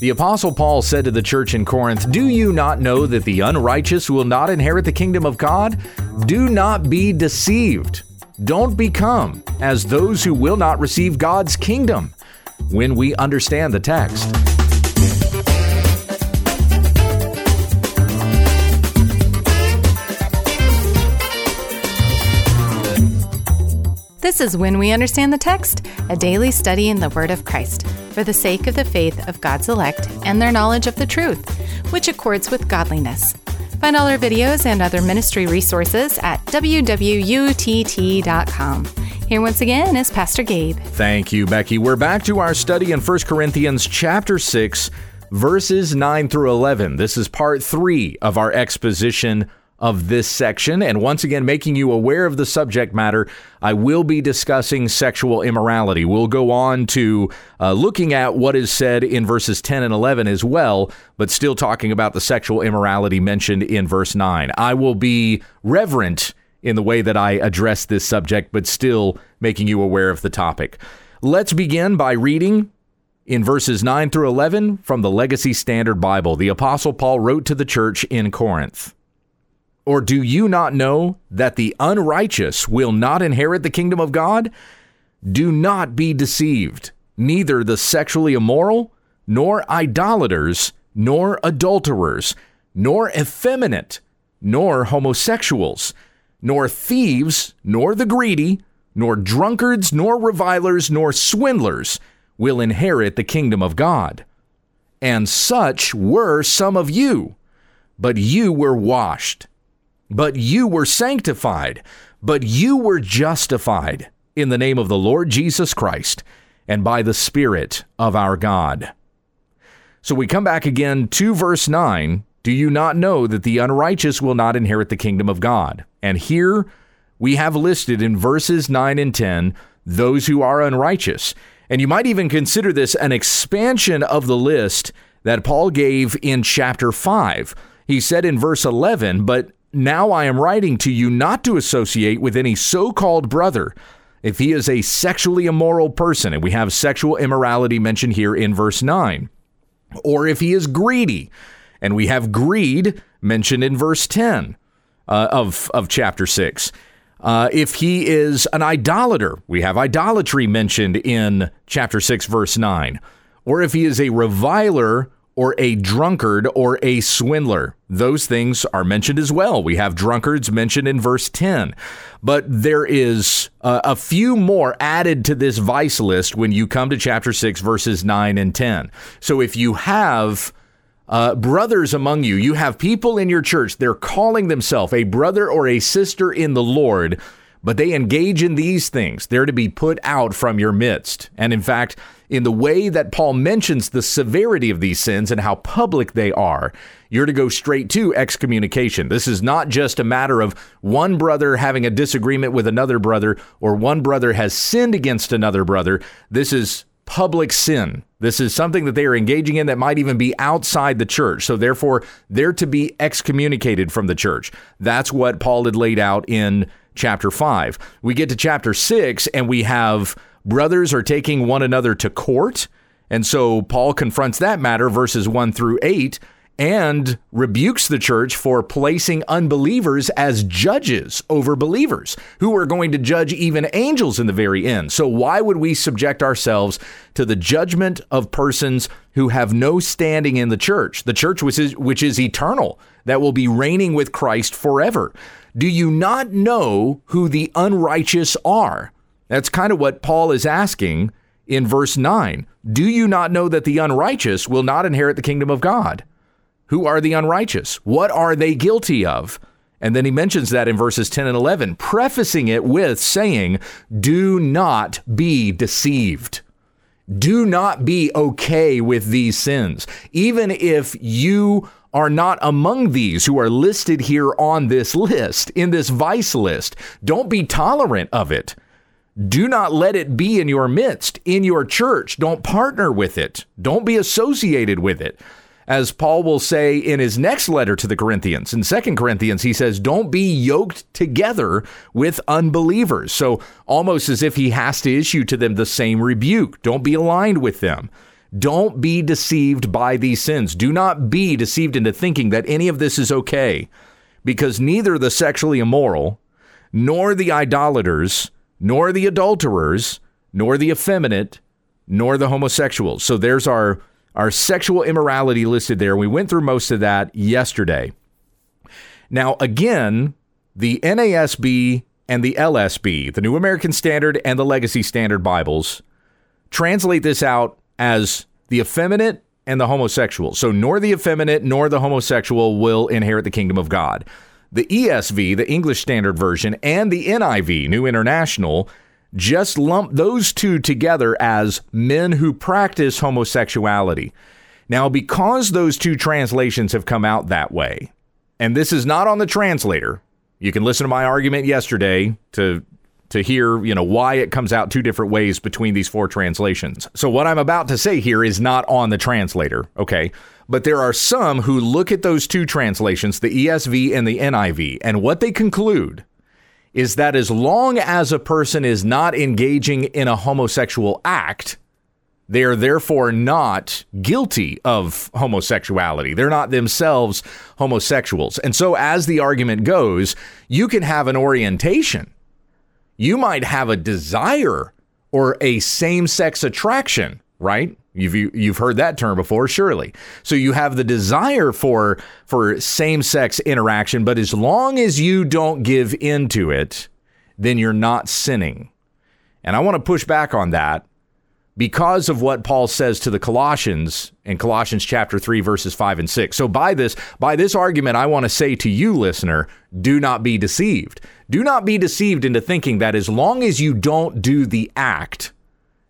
The Apostle Paul said to the church in Corinth, Do you not know that the unrighteous will not inherit the kingdom of God? Do not be deceived. Don't become as those who will not receive God's kingdom. When we understand the text, This is When We Understand the Text, a daily study in the Word of Christ for the sake of the faith of God's elect and their knowledge of the truth, which accords with godliness. Find all our videos and other ministry resources at www.utt.com. Here once again is Pastor Gabe. Thank you, Becky. We're back to our study in 1 Corinthians chapter 6, verses 9 through 11. This is part 3 of our exposition of this section. And once again, making you aware of the subject matter, I will be discussing sexual immorality. We'll go on to uh, looking at what is said in verses 10 and 11 as well, but still talking about the sexual immorality mentioned in verse 9. I will be reverent in the way that I address this subject, but still making you aware of the topic. Let's begin by reading in verses 9 through 11 from the Legacy Standard Bible. The Apostle Paul wrote to the church in Corinth. Or do you not know that the unrighteous will not inherit the kingdom of God? Do not be deceived. Neither the sexually immoral, nor idolaters, nor adulterers, nor effeminate, nor homosexuals, nor thieves, nor the greedy, nor drunkards, nor revilers, nor swindlers will inherit the kingdom of God. And such were some of you, but you were washed but you were sanctified, but you were justified in the name of the Lord Jesus Christ and by the Spirit of our God. So we come back again to verse 9. Do you not know that the unrighteous will not inherit the kingdom of God? And here we have listed in verses 9 and 10 those who are unrighteous. And you might even consider this an expansion of the list that Paul gave in chapter 5. He said in verse 11, But now I am writing to you not to associate with any so called brother if he is a sexually immoral person, and we have sexual immorality mentioned here in verse 9, or if he is greedy, and we have greed mentioned in verse 10 uh, of, of chapter 6. Uh, if he is an idolater, we have idolatry mentioned in chapter 6, verse 9. Or if he is a reviler or a drunkard or a swindler. Those things are mentioned as well. We have drunkards mentioned in verse 10. But there is uh, a few more added to this vice list when you come to chapter 6, verses 9 and 10. So if you have uh, brothers among you, you have people in your church, they're calling themselves a brother or a sister in the Lord, but they engage in these things. They're to be put out from your midst. And in fact, in the way that Paul mentions the severity of these sins and how public they are, you're to go straight to excommunication. This is not just a matter of one brother having a disagreement with another brother or one brother has sinned against another brother. This is public sin. This is something that they are engaging in that might even be outside the church. So, therefore, they're to be excommunicated from the church. That's what Paul had laid out in chapter 5. We get to chapter 6 and we have brothers are taking one another to court. And so Paul confronts that matter, verses 1 through 8, and rebukes the church for placing unbelievers as judges over believers, who are going to judge even angels in the very end. So, why would we subject ourselves to the judgment of persons who have no standing in the church, the church which is, which is eternal, that will be reigning with Christ forever? Do you not know who the unrighteous are? That's kind of what Paul is asking in verse 9. Do you not know that the unrighteous will not inherit the kingdom of God? Who are the unrighteous? What are they guilty of? And then he mentions that in verses 10 and 11, prefacing it with saying, Do not be deceived. Do not be okay with these sins. Even if you are not among these who are listed here on this list, in this vice list, don't be tolerant of it. Do not let it be in your midst, in your church. Don't partner with it. Don't be associated with it. As Paul will say in his next letter to the Corinthians, in Second Corinthians, he says, Don't be yoked together with unbelievers. So, almost as if he has to issue to them the same rebuke. Don't be aligned with them. Don't be deceived by these sins. Do not be deceived into thinking that any of this is okay, because neither the sexually immoral, nor the idolaters, nor the adulterers, nor the effeminate, nor the homosexuals. So there's our our sexual immorality listed there. We went through most of that yesterday. Now, again, the NASB and the LSB, the New American Standard and the Legacy Standard Bibles, translate this out as the effeminate and the homosexual. So, nor the effeminate nor the homosexual will inherit the kingdom of God. The ESV, the English Standard Version, and the NIV, New International, just lump those two together as men who practice homosexuality. Now, because those two translations have come out that way, and this is not on the translator, you can listen to my argument yesterday to to hear, you know, why it comes out two different ways between these four translations. So what I'm about to say here is not on the translator, okay? But there are some who look at those two translations, the ESV and the NIV, and what they conclude is that as long as a person is not engaging in a homosexual act, they are therefore not guilty of homosexuality. They're not themselves homosexuals. And so, as the argument goes, you can have an orientation. You might have a desire or a same sex attraction, right? You've you've heard that term before, surely. So you have the desire for for same sex interaction, but as long as you don't give into it, then you're not sinning. And I want to push back on that because of what Paul says to the Colossians in Colossians chapter 3 verses 5 and 6. So by this by this argument I want to say to you listener, do not be deceived. Do not be deceived into thinking that as long as you don't do the act,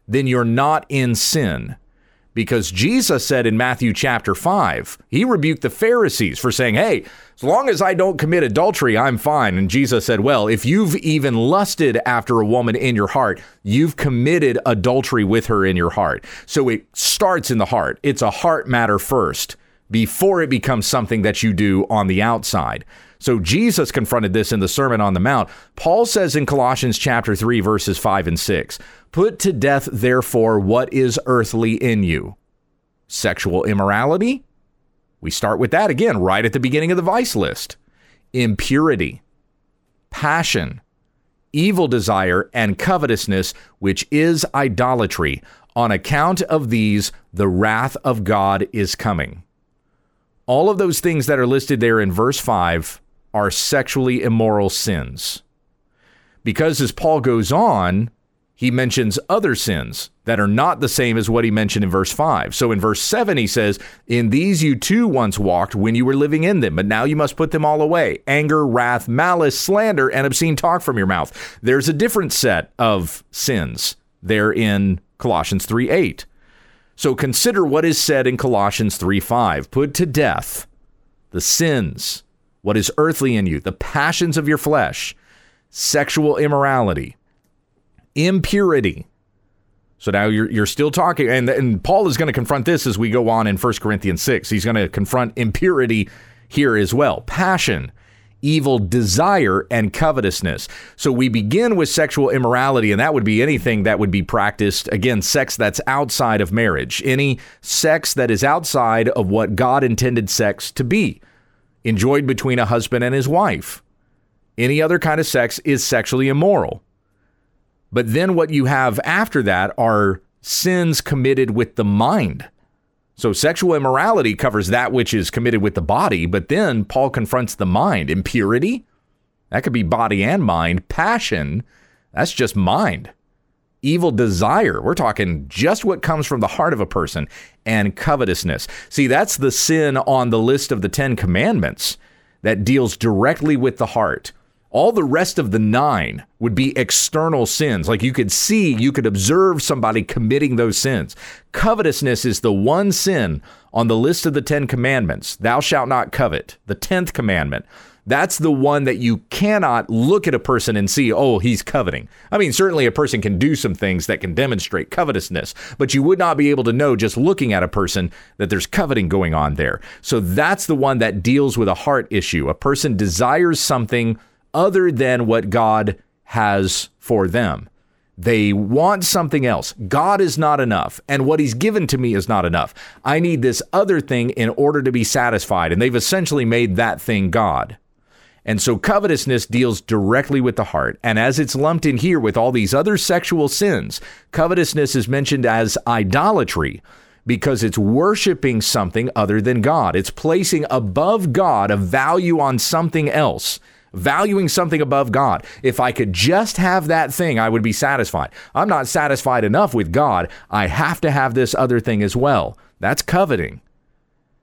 then you're not in sin because Jesus said in Matthew chapter 5, he rebuked the Pharisees for saying, Hey, as long as I don't commit adultery, I'm fine. And Jesus said, Well, if you've even lusted after a woman in your heart, you've committed adultery with her in your heart. So it starts in the heart. It's a heart matter first before it becomes something that you do on the outside. So Jesus confronted this in the Sermon on the Mount. Paul says in Colossians chapter 3 verses 5 and 6, "Put to death therefore what is earthly in you." Sexual immorality? We start with that again right at the beginning of the vice list. Impurity, passion, evil desire, and covetousness, which is idolatry. On account of these, the wrath of God is coming. All of those things that are listed there in verse 5 are sexually immoral sins. Because as Paul goes on, he mentions other sins that are not the same as what he mentioned in verse 5. So in verse 7, he says, In these you too once walked when you were living in them, but now you must put them all away anger, wrath, malice, slander, and obscene talk from your mouth. There's a different set of sins there in Colossians 3 8. So consider what is said in Colossians 3 5. Put to death the sins what is earthly in you, the passions of your flesh, sexual immorality, impurity. So now you're, you're still talking, and, and Paul is going to confront this as we go on in 1 Corinthians 6. He's going to confront impurity here as well passion, evil desire, and covetousness. So we begin with sexual immorality, and that would be anything that would be practiced, again, sex that's outside of marriage, any sex that is outside of what God intended sex to be enjoyed between a husband and his wife. Any other kind of sex is sexually immoral. But then what you have after that are sins committed with the mind. So sexual immorality covers that which is committed with the body, but then Paul confronts the mind. Impurity, that could be body and mind. Passion, that's just mind evil desire. We're talking just what comes from the heart of a person and covetousness. See, that's the sin on the list of the 10 commandments that deals directly with the heart. All the rest of the nine would be external sins. Like you could see, you could observe somebody committing those sins. Covetousness is the one sin on the list of the 10 commandments. Thou shalt not covet, the 10th commandment. That's the one that you cannot look at a person and see, oh, he's coveting. I mean, certainly a person can do some things that can demonstrate covetousness, but you would not be able to know just looking at a person that there's coveting going on there. So that's the one that deals with a heart issue. A person desires something other than what God has for them. They want something else. God is not enough, and what He's given to me is not enough. I need this other thing in order to be satisfied. And they've essentially made that thing God. And so covetousness deals directly with the heart. And as it's lumped in here with all these other sexual sins, covetousness is mentioned as idolatry because it's worshiping something other than God. It's placing above God a value on something else valuing something above God. If I could just have that thing, I would be satisfied. I'm not satisfied enough with God. I have to have this other thing as well. That's coveting.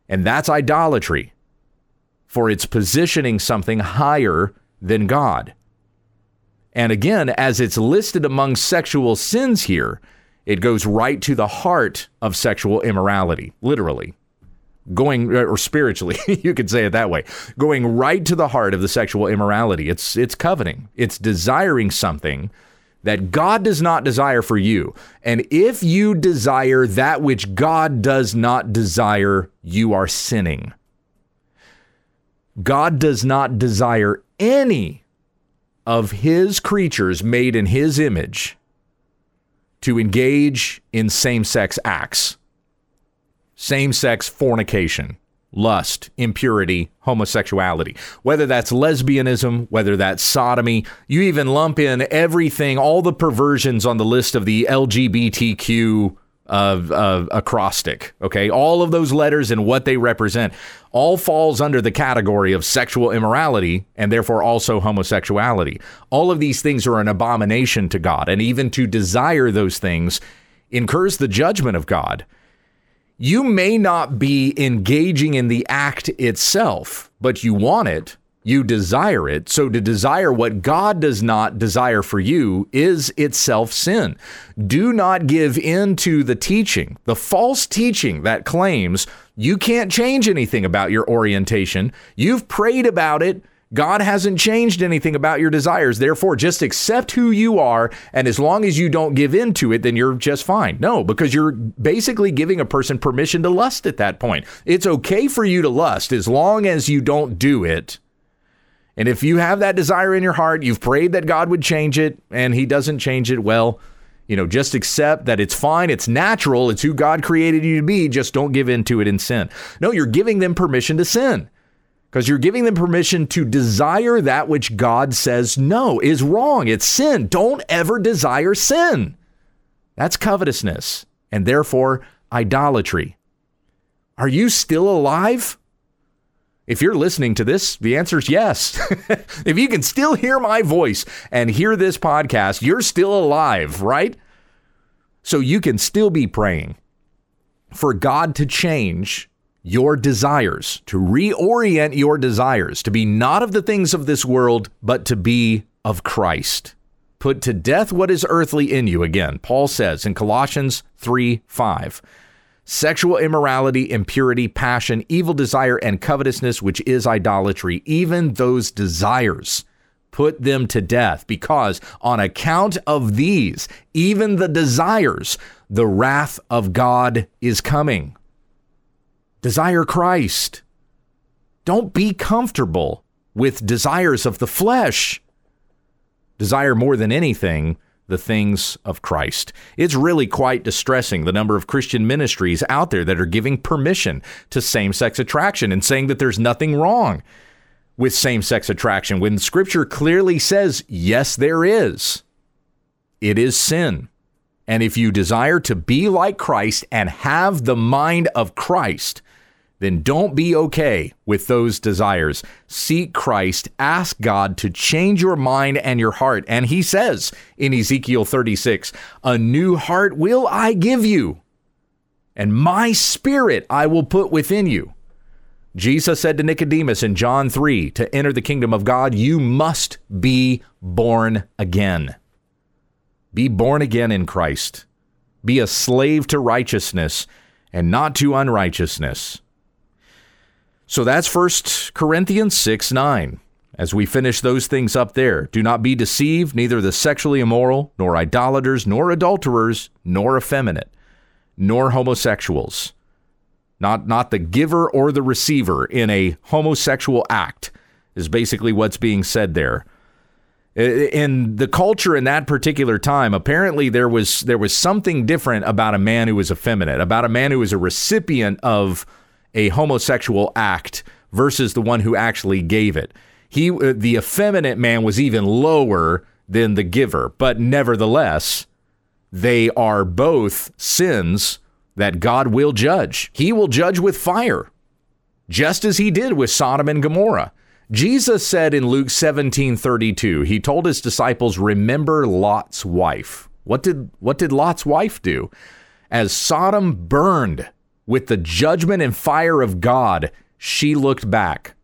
And that's idolatry, for it's positioning something higher than God. And again, as it's listed among sexual sins here, it goes right to the heart of sexual immorality, literally. Going or spiritually you could say it that way. Going right to the heart of the sexual immorality. It's it's coveting. It's desiring something that God does not desire for you. And if you desire that which God does not desire you are sinning God does not desire any of his creatures made in his image to engage in same-sex acts same sex fornication, lust, impurity, homosexuality. Whether that's lesbianism, whether that's sodomy, you even lump in everything, all the perversions on the list of the LGBTQ of uh, acrostic. Okay, all of those letters and what they represent all falls under the category of sexual immorality and therefore also homosexuality. All of these things are an abomination to God, and even to desire those things incurs the judgment of God you may not be engaging in the act itself, but you want it, you desire it. So to desire what God does not desire for you is itself sin. Do not give in to the teaching, the false teaching that claims you can't change anything about your orientation. You've prayed about it. God hasn't changed anything about your desires. Therefore, just accept who you are. And as long as you don't give in to it, then you're just fine. No, because you're basically giving a person permission to lust at that point. It's okay for you to lust as long as you don't do it. And if you have that desire in your heart, you've prayed that God would change it and he doesn't change it, well, you know, just accept that it's fine, it's natural, it's who God created you to be, just don't give in to it in sin. No, you're giving them permission to sin because you're giving them permission to desire that which God says no is wrong. It's sin. Don't ever desire sin. That's covetousness and therefore idolatry. Are you still alive? If you're listening to this, the answer is yes. if you can still hear my voice and hear this podcast, you're still alive, right? So you can still be praying for God to change your desires, to reorient your desires, to be not of the things of this world, but to be of Christ. Put to death what is earthly in you. Again, Paul says in Colossians 3 5. Sexual immorality, impurity, passion, evil desire, and covetousness, which is idolatry, even those desires, put them to death, because on account of these, even the desires, the wrath of God is coming. Desire Christ. Don't be comfortable with desires of the flesh. Desire more than anything the things of Christ. It's really quite distressing the number of Christian ministries out there that are giving permission to same sex attraction and saying that there's nothing wrong with same sex attraction when Scripture clearly says, yes, there is. It is sin. And if you desire to be like Christ and have the mind of Christ, then don't be okay with those desires. Seek Christ, ask God to change your mind and your heart. And he says in Ezekiel 36, A new heart will I give you, and my spirit I will put within you. Jesus said to Nicodemus in John 3 to enter the kingdom of God, you must be born again. Be born again in Christ. Be a slave to righteousness and not to unrighteousness. So that's 1 Corinthians 6 9. As we finish those things up there, do not be deceived, neither the sexually immoral, nor idolaters, nor adulterers, nor effeminate, nor homosexuals. Not, not the giver or the receiver in a homosexual act is basically what's being said there. In the culture in that particular time, apparently there was there was something different about a man who was effeminate, about a man who was a recipient of a homosexual act versus the one who actually gave it. He uh, the effeminate man was even lower than the giver, but nevertheless, they are both sins that God will judge. He will judge with fire, just as he did with Sodom and Gomorrah. Jesus said in Luke 17 32, he told his disciples, Remember Lot's wife. What did, what did Lot's wife do? As Sodom burned with the judgment and fire of God, she looked back.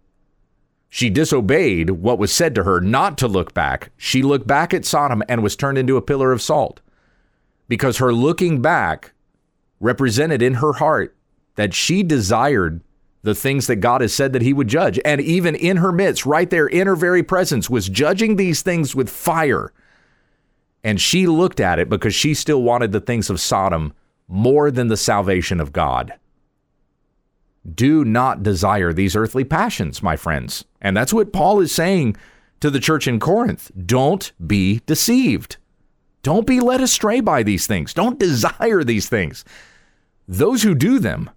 She disobeyed what was said to her not to look back. She looked back at Sodom and was turned into a pillar of salt because her looking back represented in her heart that she desired the things that God has said that he would judge. And even in her midst, right there in her very presence, was judging these things with fire. And she looked at it because she still wanted the things of Sodom more than the salvation of God. Do not desire these earthly passions, my friends. And that's what Paul is saying to the church in Corinth. Don't be deceived. Don't be led astray by these things. Don't desire these things. Those who do them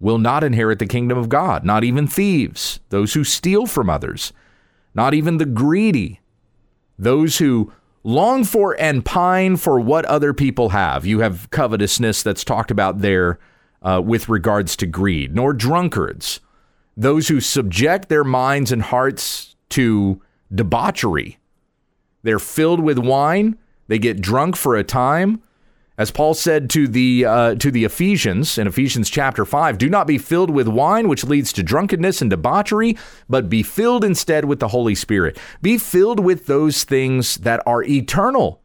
will not inherit the kingdom of God, not even thieves, those who steal from others, not even the greedy, those who long for and pine for what other people have. You have covetousness that's talked about there uh, with regards to greed, nor drunkards, those who subject their minds and hearts to debauchery. They're filled with wine, they get drunk for a time, as Paul said to the uh, to the Ephesians in Ephesians chapter 5, do not be filled with wine which leads to drunkenness and debauchery, but be filled instead with the Holy Spirit. Be filled with those things that are eternal,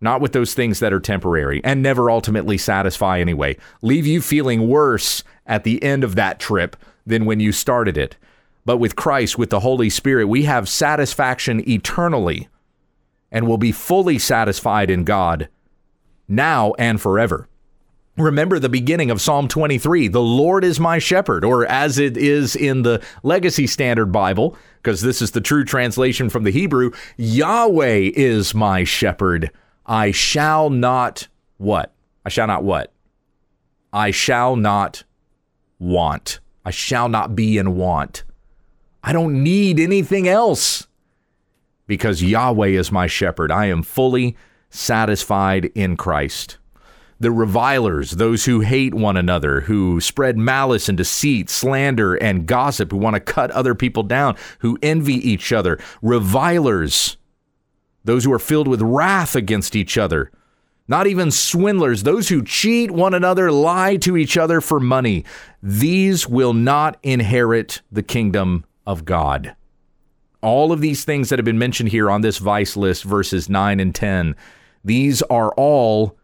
not with those things that are temporary and never ultimately satisfy anyway. Leave you feeling worse at the end of that trip than when you started it. But with Christ, with the Holy Spirit, we have satisfaction eternally and will be fully satisfied in God now and forever. Remember the beginning of Psalm 23 The Lord is my shepherd, or as it is in the Legacy Standard Bible, because this is the true translation from the Hebrew Yahweh is my shepherd. I shall not what? I shall not what? I shall not want. I shall not be in want. I don't need anything else because Yahweh is my shepherd. I am fully satisfied in Christ. The revilers, those who hate one another, who spread malice and deceit, slander and gossip, who want to cut other people down, who envy each other. Revilers, those who are filled with wrath against each other. Not even swindlers, those who cheat one another, lie to each other for money. These will not inherit the kingdom of God. All of these things that have been mentioned here on this vice list, verses 9 and 10, these are all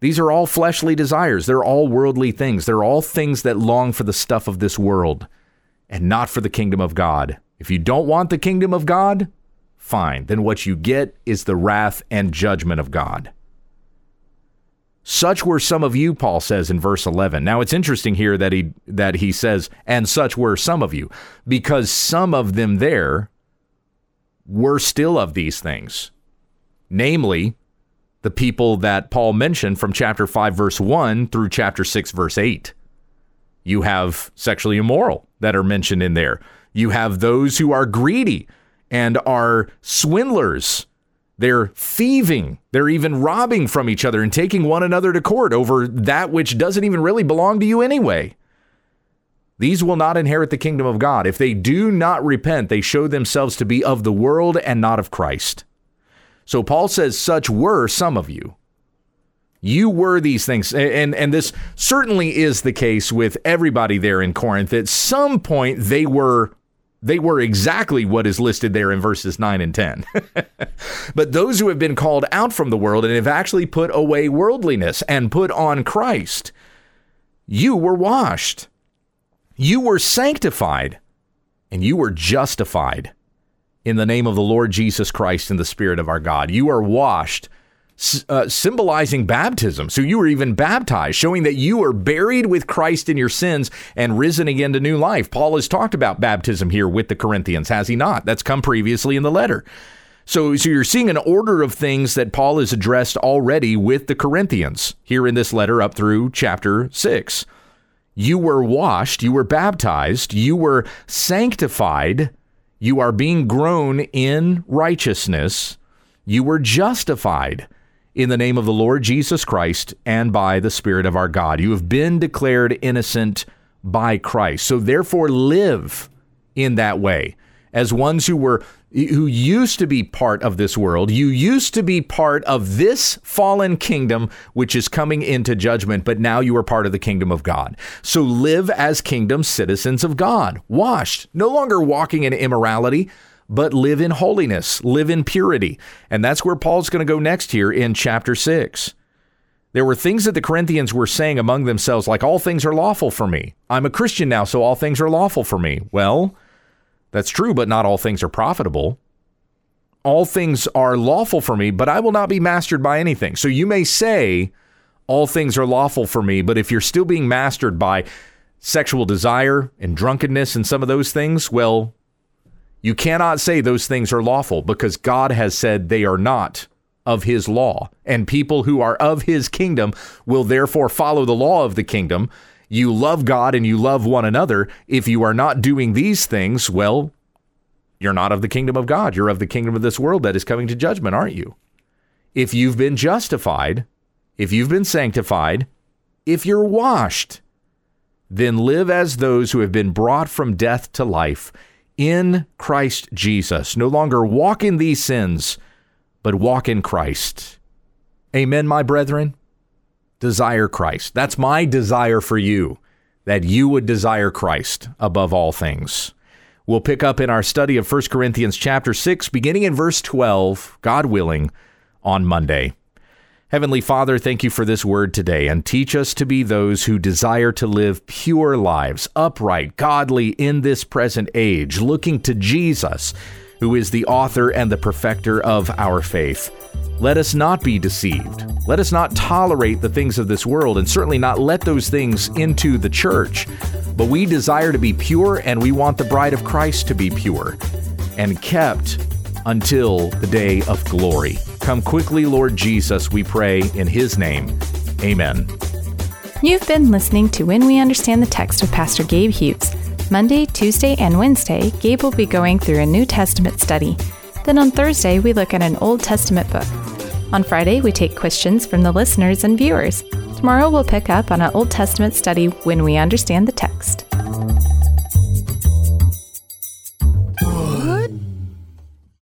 these are all fleshly desires. They're all worldly things. They're all things that long for the stuff of this world and not for the kingdom of God. If you don't want the kingdom of God, fine. Then what you get is the wrath and judgment of God. Such were some of you, Paul says in verse 11. Now it's interesting here that he that he says, and such were some of you, because some of them there were still of these things namely the people that Paul mentioned from chapter 5, verse 1 through chapter 6, verse 8. You have sexually immoral that are mentioned in there. You have those who are greedy and are swindlers. They're thieving. They're even robbing from each other and taking one another to court over that which doesn't even really belong to you anyway. These will not inherit the kingdom of God. If they do not repent, they show themselves to be of the world and not of Christ. So Paul says, such were some of you. You were these things. And, and this certainly is the case with everybody there in Corinth. At some point, they were they were exactly what is listed there in verses 9 and 10. but those who have been called out from the world and have actually put away worldliness and put on Christ, you were washed, you were sanctified, and you were justified in the name of the Lord Jesus Christ and the Spirit of our God. You are washed, uh, symbolizing baptism. So you were even baptized, showing that you are buried with Christ in your sins and risen again to new life. Paul has talked about baptism here with the Corinthians, has he not? That's come previously in the letter. So, so you're seeing an order of things that Paul has addressed already with the Corinthians here in this letter up through chapter 6. You were washed, you were baptized, you were sanctified, you are being grown in righteousness, you were justified in the name of the Lord Jesus Christ and by the Spirit of our God. You have been declared innocent by Christ. So therefore, live in that way as ones who were who used to be part of this world. You used to be part of this fallen kingdom which is coming into judgment, but now you are part of the kingdom of God. So live as kingdom citizens of God, washed, no longer walking in immorality, but live in holiness, live in purity. And that's where Paul's going to go next here in chapter 6. There were things that the Corinthians were saying among themselves, like, all things are lawful for me. I'm a Christian now, so all things are lawful for me. Well, that's true, but not all things are profitable. All things are lawful for me, but I will not be mastered by anything. So you may say, all things are lawful for me, but if you're still being mastered by sexual desire and drunkenness and some of those things, well, you cannot say those things are lawful because God has said they are not of his law. And people who are of his kingdom will therefore follow the law of the kingdom. You love God and you love one another. If you are not doing these things, well, you're not of the kingdom of God. You're of the kingdom of this world that is coming to judgment, aren't you? If you've been justified, if you've been sanctified, if you're washed, then live as those who have been brought from death to life in Christ Jesus. No longer walk in these sins, but walk in Christ. Amen, my brethren. Desire Christ. That's my desire for you, that you would desire Christ above all things. We'll pick up in our study of 1 Corinthians chapter 6, beginning in verse 12, God willing, on Monday. Heavenly Father, thank you for this word today and teach us to be those who desire to live pure lives, upright, godly in this present age, looking to Jesus, who is the author and the perfecter of our faith. Let us not be deceived. Let us not tolerate the things of this world and certainly not let those things into the church. But we desire to be pure and we want the bride of Christ to be pure and kept until the day of glory. Come quickly, Lord Jesus, we pray in his name. Amen. You've been listening to When We Understand the Text with Pastor Gabe Hughes. Monday, Tuesday, and Wednesday, Gabe will be going through a New Testament study. Then on Thursday, we look at an Old Testament book. On Friday, we take questions from the listeners and viewers. Tomorrow, we'll pick up on an Old Testament study when we understand the text.